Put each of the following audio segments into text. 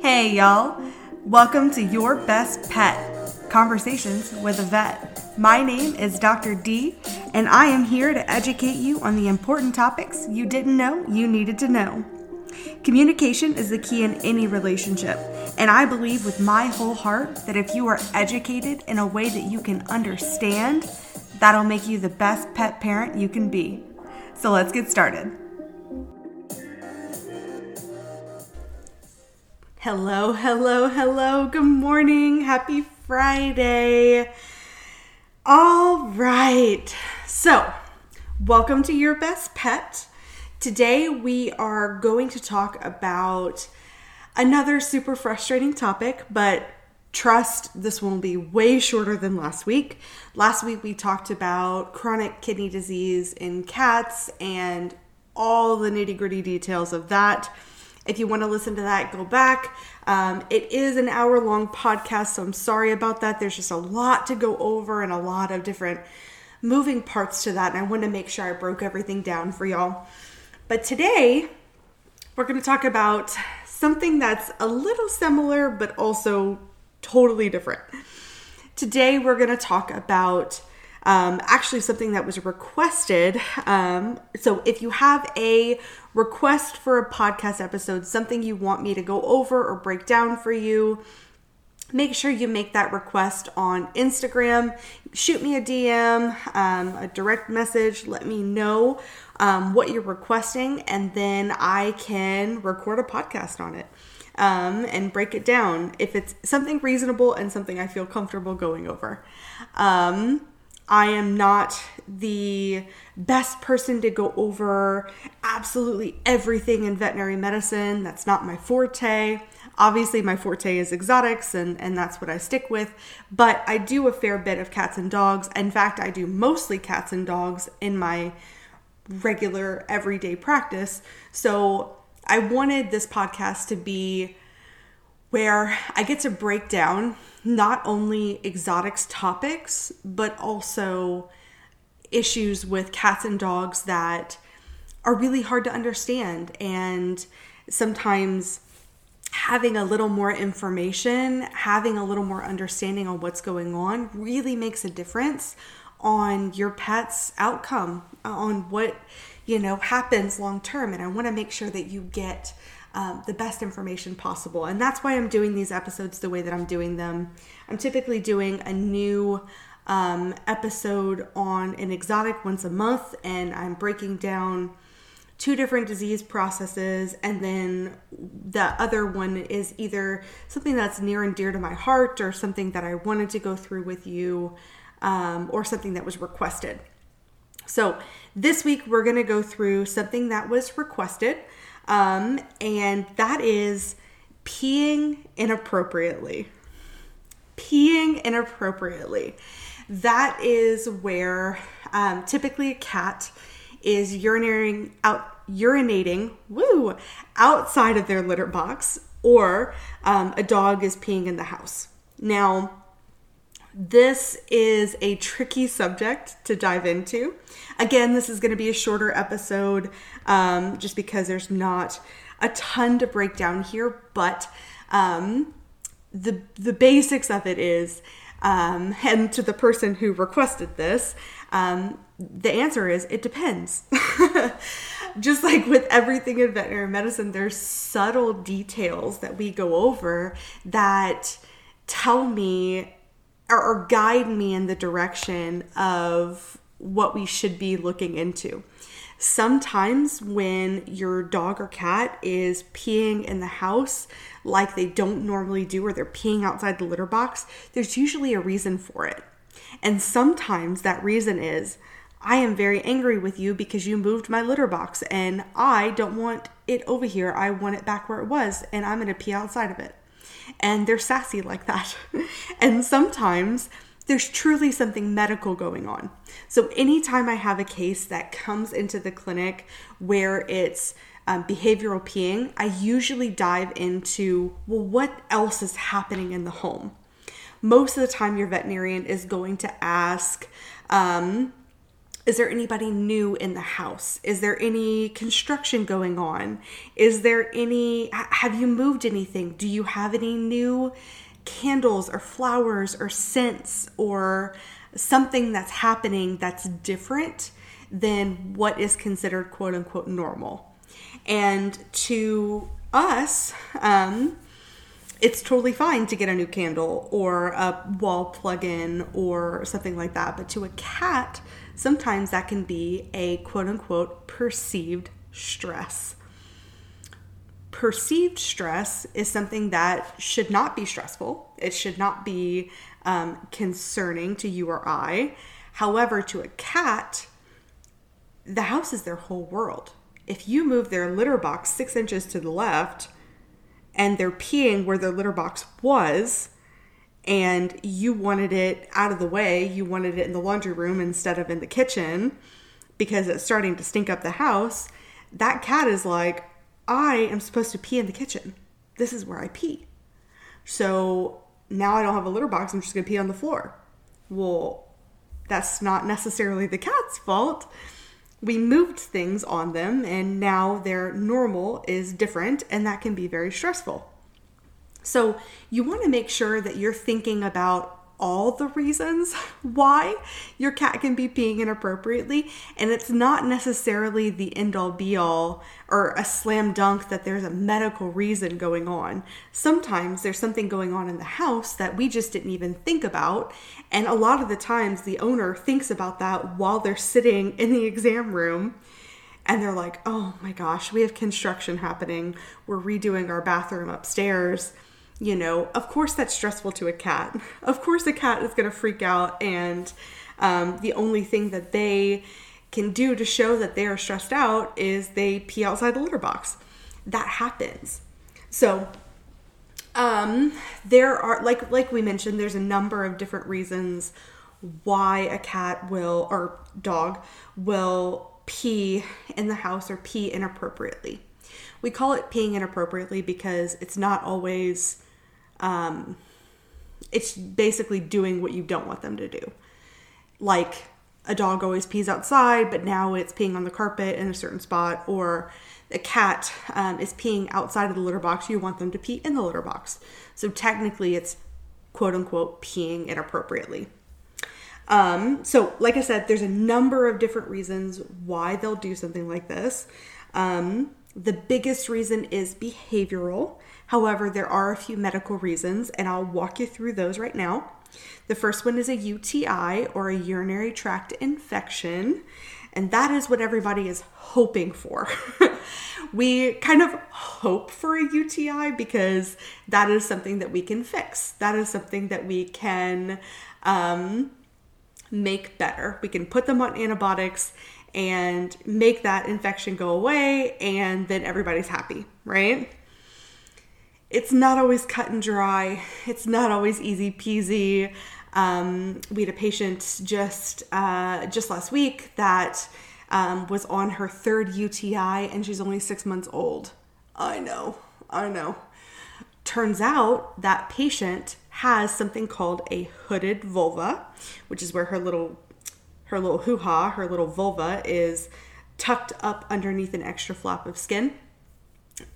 Hey, y'all. Welcome to Your Best Pet Conversations with a Vet. My name is Dr. D, and I am here to educate you on the important topics you didn't know you needed to know. Communication is the key in any relationship, and I believe with my whole heart that if you are educated in a way that you can understand, that'll make you the best pet parent you can be. So let's get started. Hello, hello, hello. Good morning. Happy Friday. All right. So, welcome to Your Best Pet. Today we are going to talk about another super frustrating topic, but trust this one will be way shorter than last week. Last week we talked about chronic kidney disease in cats and all the nitty gritty details of that. If you want to listen to that, go back. Um, it is an hour long podcast, so I'm sorry about that. There's just a lot to go over and a lot of different moving parts to that, and I want to make sure I broke everything down for y'all. But today, we're going to talk about something that's a little similar, but also totally different. Today, we're going to talk about um, actually something that was requested. Um, so if you have a request for a podcast episode, something you want me to go over or break down for you, make sure you make that request on Instagram. Shoot me a DM, um, a direct message. Let me know um, what you're requesting, and then I can record a podcast on it. Um, and break it down if it's something reasonable and something I feel comfortable going over. I am not the best person to go over absolutely everything in veterinary medicine. That's not my forte. Obviously, my forte is exotics, and, and that's what I stick with. But I do a fair bit of cats and dogs. In fact, I do mostly cats and dogs in my regular everyday practice. So I wanted this podcast to be where I get to break down not only exotics topics, but also issues with cats and dogs that are really hard to understand. And sometimes having a little more information, having a little more understanding on what's going on really makes a difference on your pet's outcome, on what, you know, happens long term. And I want to make sure that you get um, the best information possible. And that's why I'm doing these episodes the way that I'm doing them. I'm typically doing a new um, episode on an exotic once a month, and I'm breaking down two different disease processes and then the other one is either something that's near and dear to my heart or something that i wanted to go through with you um, or something that was requested so this week we're going to go through something that was requested um, and that is peeing inappropriately. Peeing inappropriately. That is where um, typically a cat is urinating out, urinating, woo, outside of their litter box, or um, a dog is peeing in the house. Now, this is a tricky subject to dive into. Again, this is going to be a shorter episode um, just because there's not a ton to break down here, but um, the the basics of it is, um, and to the person who requested this, um, the answer is it depends. just like with everything in veterinary medicine, there's subtle details that we go over that tell me or, or guide me in the direction of what we should be looking into. Sometimes, when your dog or cat is peeing in the house like they don't normally do, or they're peeing outside the litter box, there's usually a reason for it. And sometimes that reason is, I am very angry with you because you moved my litter box and I don't want it over here. I want it back where it was and I'm going to pee outside of it and they're sassy like that. and sometimes there's truly something medical going on. So, anytime I have a case that comes into the clinic where it's um, behavioral peeing, I usually dive into well, what else is happening in the home? Most of the time, your veterinarian is going to ask, um, Is there anybody new in the house? Is there any construction going on? Is there any, have you moved anything? Do you have any new candles or flowers or scents or something that's happening that's different than what is considered quote unquote normal? And to us, um, it's totally fine to get a new candle or a wall plug in or something like that. But to a cat, sometimes that can be a quote unquote perceived stress. Perceived stress is something that should not be stressful, it should not be um, concerning to you or I. However, to a cat, the house is their whole world. If you move their litter box six inches to the left, and they're peeing where their litter box was and you wanted it out of the way, you wanted it in the laundry room instead of in the kitchen because it's starting to stink up the house, that cat is like, I am supposed to pee in the kitchen. This is where I pee. So now I don't have a litter box, I'm just gonna pee on the floor. Well, that's not necessarily the cat's fault we moved things on them and now their normal is different and that can be very stressful. So, you want to make sure that you're thinking about all the reasons why your cat can be peeing inappropriately. And it's not necessarily the end all be all or a slam dunk that there's a medical reason going on. Sometimes there's something going on in the house that we just didn't even think about. And a lot of the times the owner thinks about that while they're sitting in the exam room and they're like, oh my gosh, we have construction happening. We're redoing our bathroom upstairs you know, of course that's stressful to a cat. Of course a cat is going to freak out, and um, the only thing that they can do to show that they are stressed out is they pee outside the litter box. That happens. So, um, there are like like we mentioned, there's a number of different reasons why a cat will or dog will pee in the house or pee inappropriately. We call it peeing inappropriately because it's not always um, it's basically doing what you don't want them to do. Like a dog always pees outside, but now it's peeing on the carpet in a certain spot, or a cat um, is peeing outside of the litter box. You want them to pee in the litter box. So technically, it's quote unquote peeing inappropriately. Um, so, like I said, there's a number of different reasons why they'll do something like this. Um, the biggest reason is behavioral. However, there are a few medical reasons, and I'll walk you through those right now. The first one is a UTI or a urinary tract infection, and that is what everybody is hoping for. we kind of hope for a UTI because that is something that we can fix. That is something that we can um, make better. We can put them on antibiotics and make that infection go away, and then everybody's happy, right? It's not always cut and dry. It's not always easy peasy. Um, we had a patient just uh, just last week that um, was on her third UTI and she's only six months old. I know, I know. Turns out that patient has something called a hooded vulva, which is where her little her little hoo ha, her little vulva is tucked up underneath an extra flap of skin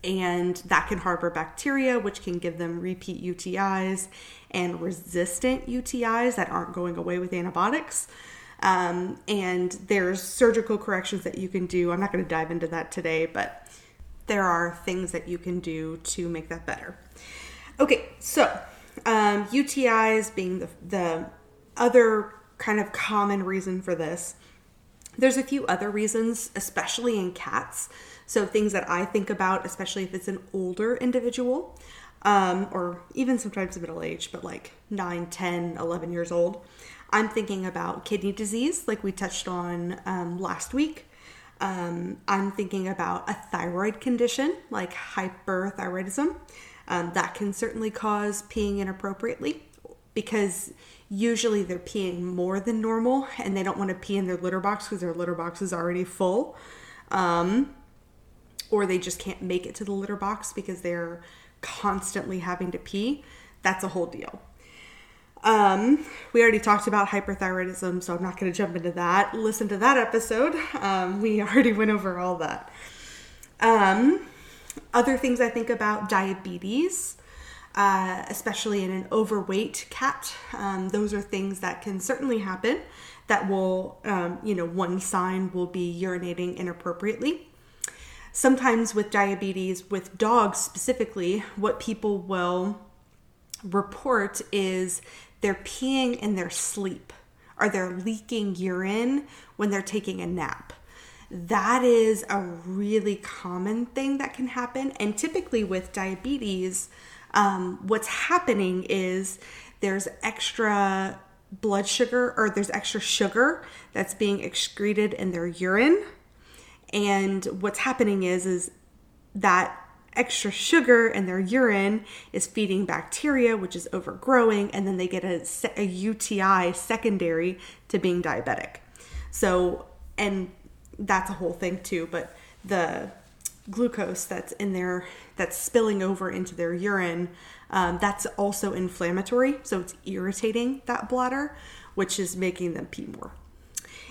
and that can harbor bacteria, which can give them repeat UTIs and resistant UTIs that aren't going away with antibiotics. Um, and there's surgical corrections that you can do. I'm not going to dive into that today, but there are things that you can do to make that better. Okay, so um, UTIs being the, the other kind of common reason for this. There's a few other reasons, especially in cats. So, things that I think about, especially if it's an older individual, um, or even sometimes middle age, but like 9, 10, 11 years old, I'm thinking about kidney disease, like we touched on um, last week. Um, I'm thinking about a thyroid condition like hyperthyroidism. Um, that can certainly cause peeing inappropriately because usually they're peeing more than normal and they don't want to pee in their litter box because their litter box is already full. Um, or they just can't make it to the litter box because they're constantly having to pee, that's a whole deal. um, we already talked about hyperthyroidism, so I'm not going to jump into that. Listen to that episode. Um, we already went over all that. Um, other things I think about diabetes, uh, especially in an overweight cat. Um, those are things that can certainly happen. That will, um, you know, one sign will be urinating inappropriately. Sometimes with diabetes, with dogs specifically, what people will report is they're peeing in their sleep or they're leaking urine when they're taking a nap. That is a really common thing that can happen. And typically with diabetes, um, what's happening is there's extra blood sugar or there's extra sugar that's being excreted in their urine. And what's happening is is that extra sugar in their urine is feeding bacteria, which is overgrowing, and then they get a, a UTI secondary to being diabetic. So, and that's a whole thing too, but the glucose that's in there that's spilling over into their urine um, that's also inflammatory so it's irritating that bladder which is making them pee more.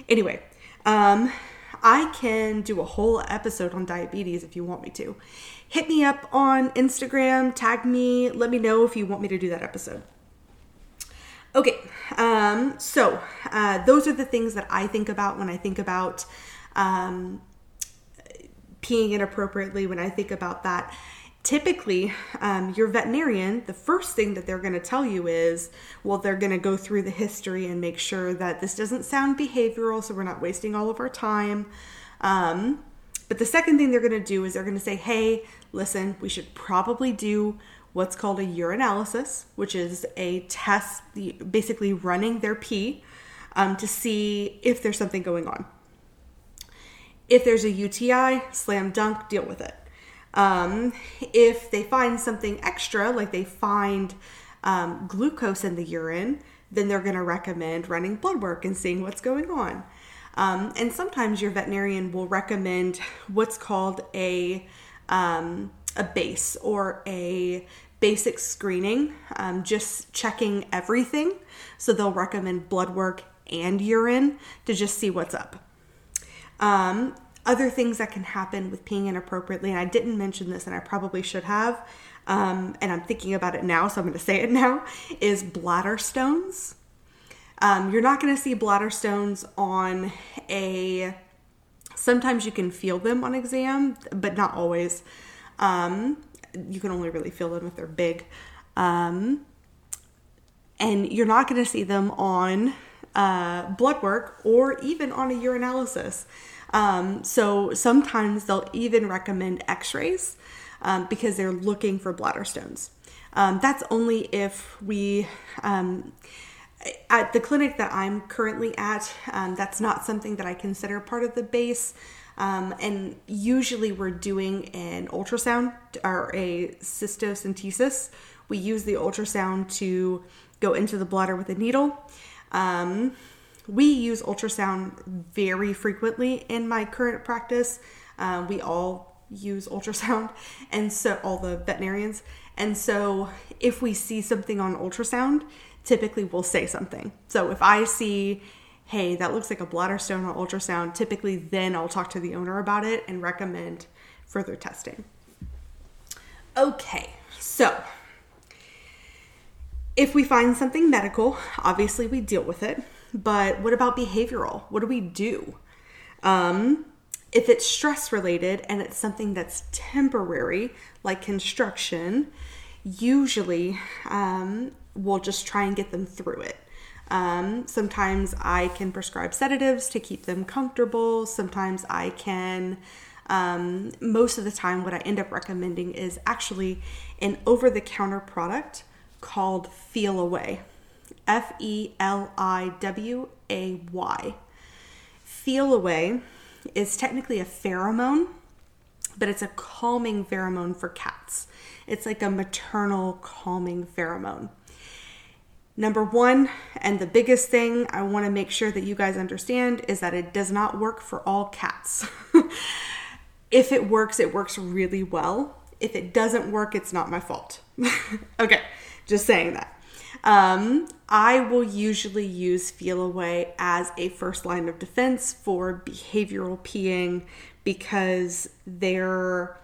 Anyway um, i can do a whole episode on diabetes if you want me to. Hit me up on instagram tag me let me know if you want me to do that episode. Okay um, so uh, those are the things that i think about when i think about um, peeing inappropriately, when I think about that, typically um, your veterinarian the first thing that they're going to tell you is well they're going to go through the history and make sure that this doesn't sound behavioral so we're not wasting all of our time. Um, but the second thing they're going to do is they're going to say hey listen we should probably do what's called a urinalysis which is a test basically running their pee um, to see if there's something going on if there's a UTI, slam dunk, deal with it. Um, if they find something extra, like they find um, glucose in the urine, then they're going to recommend running blood work and seeing what's going on. Um, and sometimes your veterinarian will recommend what's called a um, a base or a basic screening, um, just checking everything. So they'll recommend blood work and urine to just see what's up. Um, other things that can happen with peeing inappropriately, and I didn't mention this, and I probably should have, um, and I'm thinking about it now, so I'm going to say it now, is bladder stones. Um, you're not going to see bladder stones on a. Sometimes you can feel them on exam, but not always. Um, you can only really feel them if they're big. Um, and you're not going to see them on uh, blood work or even on a urinalysis. Um, so sometimes they'll even recommend x rays um, because they're looking for bladder stones. Um, that's only if we, um, at the clinic that I'm currently at, um, that's not something that I consider part of the base. Um, and usually we're doing an ultrasound or a cystocentesis. We use the ultrasound to go into the bladder with a needle. Um, we use ultrasound very frequently in my current practice. Uh, we all use ultrasound, and so all the veterinarians. And so if we see something on ultrasound, typically we'll say something. So if I see, hey, that looks like a bladder stone on ultrasound, typically then I'll talk to the owner about it and recommend further testing. Okay, so if we find something medical, obviously we deal with it. But what about behavioral? What do we do? Um, if it's stress related and it's something that's temporary, like construction, usually um, we'll just try and get them through it. Um, sometimes I can prescribe sedatives to keep them comfortable. Sometimes I can, um, most of the time, what I end up recommending is actually an over the counter product called Feliway. F E L I W A Y. Feliway is technically a pheromone, but it's a calming pheromone for cats. It's like a maternal calming pheromone. Number one, and the biggest thing I want to make sure that you guys understand is that it does not work for all cats. if it works, it works really well. If it doesn't work, it's not my fault. okay, just saying that. Um, I will usually use Feliway as a first line of defense for behavioral peeing because they're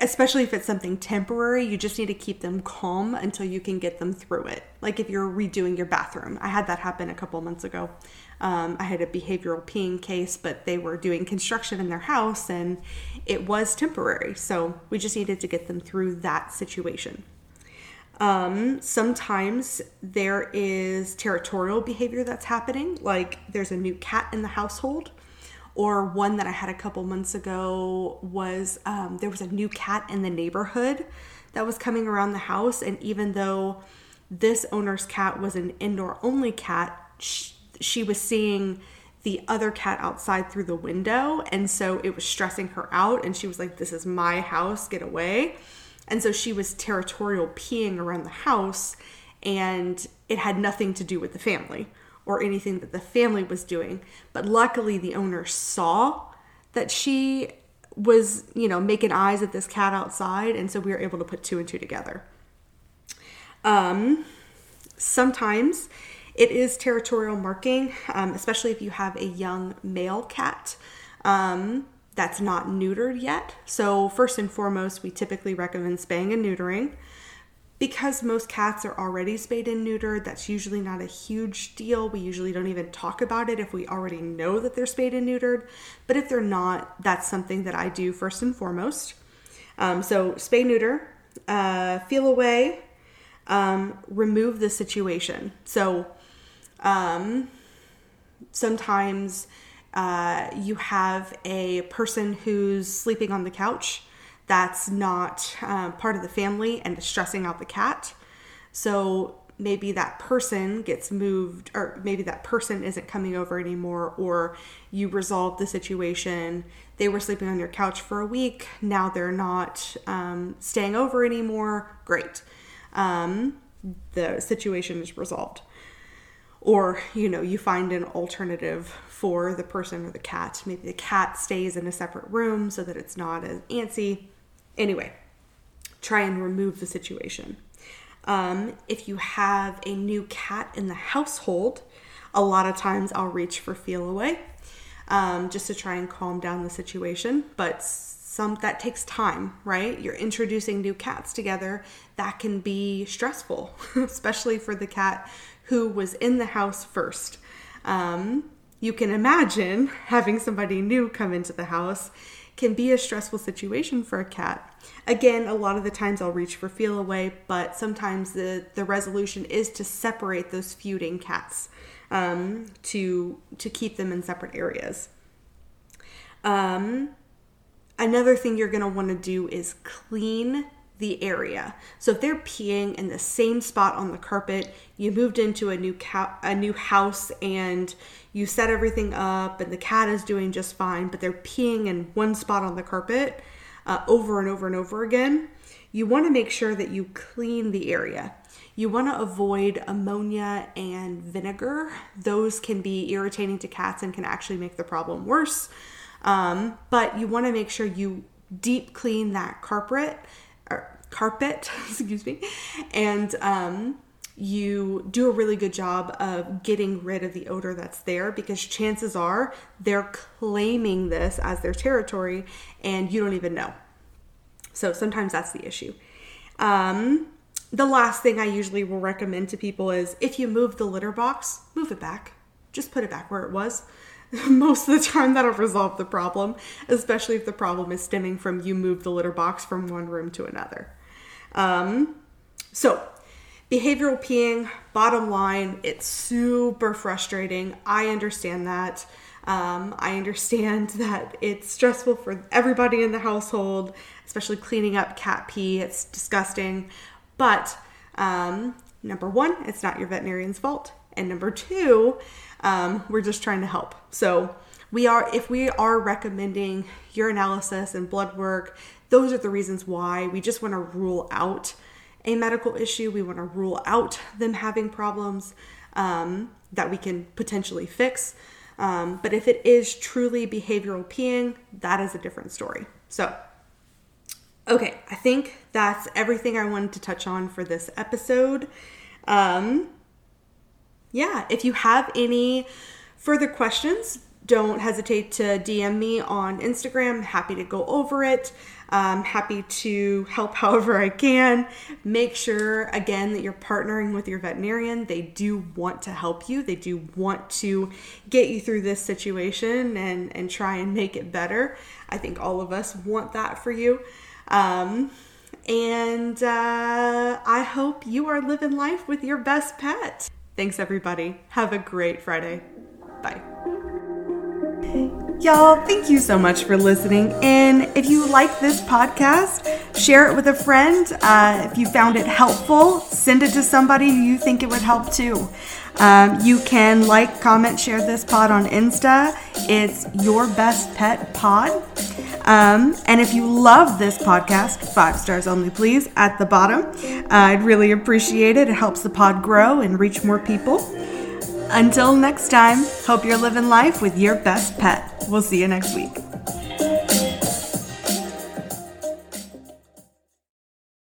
especially if it's something temporary, you just need to keep them calm until you can get them through it. Like if you're redoing your bathroom, I had that happen a couple months ago. Um, I had a behavioral peeing case, but they were doing construction in their house and it was temporary. So we just needed to get them through that situation. Um, sometimes there is territorial behavior that's happening, like there's a new cat in the household or one that I had a couple months ago was um, there was a new cat in the neighborhood that was coming around the house. And even though this owner's cat was an indoor only cat, she, she was seeing the other cat outside through the window. And so it was stressing her out. And she was like, This is my house, get away. And so she was territorial peeing around the house. And it had nothing to do with the family or anything that the family was doing. But luckily, the owner saw that she was, you know, making eyes at this cat outside, and so we were able to put two and two together. Um, sometimes it is territorial marking, um, especially if you have a young male cat um, that's not neutered yet. So, first and foremost, we typically recommend spaying and neutering because most cats are already spayed and neutered, that's usually not a huge deal. We usually don't even talk about it if we already know that they're spayed and neutered. But if they're not, that's something that I do first and foremost. Um, so, spay neuter, uh, Feliway, um, remove the situation. So, um, sometimes uh, you have a person who's sleeping on the couch that's not um, part of the family and is stressing out the cat. So maybe that person gets moved, or maybe that person isn't coming over anymore, or you resolve the situation. They were sleeping on your couch for a week, now they're not um, staying over anymore. Great. Um, the situation is resolved. Or, you know, you find an alternative for the person or the cat. Maybe the cat stays in a separate room so that it's not as antsy Anyway, try and remove the situation. Um, if you have a new cat in the household, a lot of times I'll reach for Feliway um, just to try and calm down the situation. But some that takes time, right? You're introducing new cats together. That can be stressful, especially for the cat who was in the house first. Um, you can imagine having somebody new come into the house can be a stressful situation for a cat. Again, a lot of the times I'll reach for Feliway, but sometimes the, the resolution is to separate those feuding cats um, to, to keep them in separate areas. Um, another thing you're going to want to do is clean the area. So if they're peeing in the same spot on the carpet, you moved into a new ca- a new house and you set everything up and the cat is doing just fine, but they're peeing in one spot on the carpet uh, over and over and over again. You want to make sure that you clean the area. You want to avoid ammonia and vinegar. Those can be irritating to cats and can actually make the problem worse. Um, but you want to make sure you deep clean that carpet carpet, excuse me, and um, you do a really good job of getting rid of the odor that's there because chances are they're claiming this as their territory and you don't even know. So sometimes that's the issue. Um, the last thing I usually will recommend to people is if you move the litter box, move it back. Just put it back where it was. Most of the time, that'll resolve the problem, especially if the problem is stemming from you move the litter box from one room to another. Um, so, behavioral peeing, bottom line, it's super frustrating. I understand that. Um, I understand that it's stressful for everybody in the household, especially cleaning up cat pee. It's disgusting. But um, number one, it's not your veterinarian's fault. And number two, um, we're just trying to help. So, we are if we are recommending urinalysis and blood work those are the reasons why we just want to rule out a medical issue. We want to rule out them having problems um, that we can potentially fix. Um, but if it is truly behavioral peeing, that is a different story. So, okay, I think that's everything I wanted to touch on for this episode. Um, yeah, if you have any further questions, don't hesitate to DM me on Instagram. Happy to go over it. Um, happy to help however I can. Make sure, again, that you're partnering with your veterinarian. They do want to help you, they do want to get you through this situation and, and try and make it better. I think all of us want that for you. Um, and uh, I hope you are living life with your best pet. Thanks, everybody. Have a great Friday. Bye. Y'all, thank you so much for listening. And if you like this podcast, share it with a friend. Uh, if you found it helpful, send it to somebody who you think it would help too. Um, you can like, comment, share this pod on Insta. It's Your Best Pet Pod. Um, and if you love this podcast, five stars only, please, at the bottom. Uh, I'd really appreciate it. It helps the pod grow and reach more people. Until next time, hope you're living life with your best pet. We'll see you next week.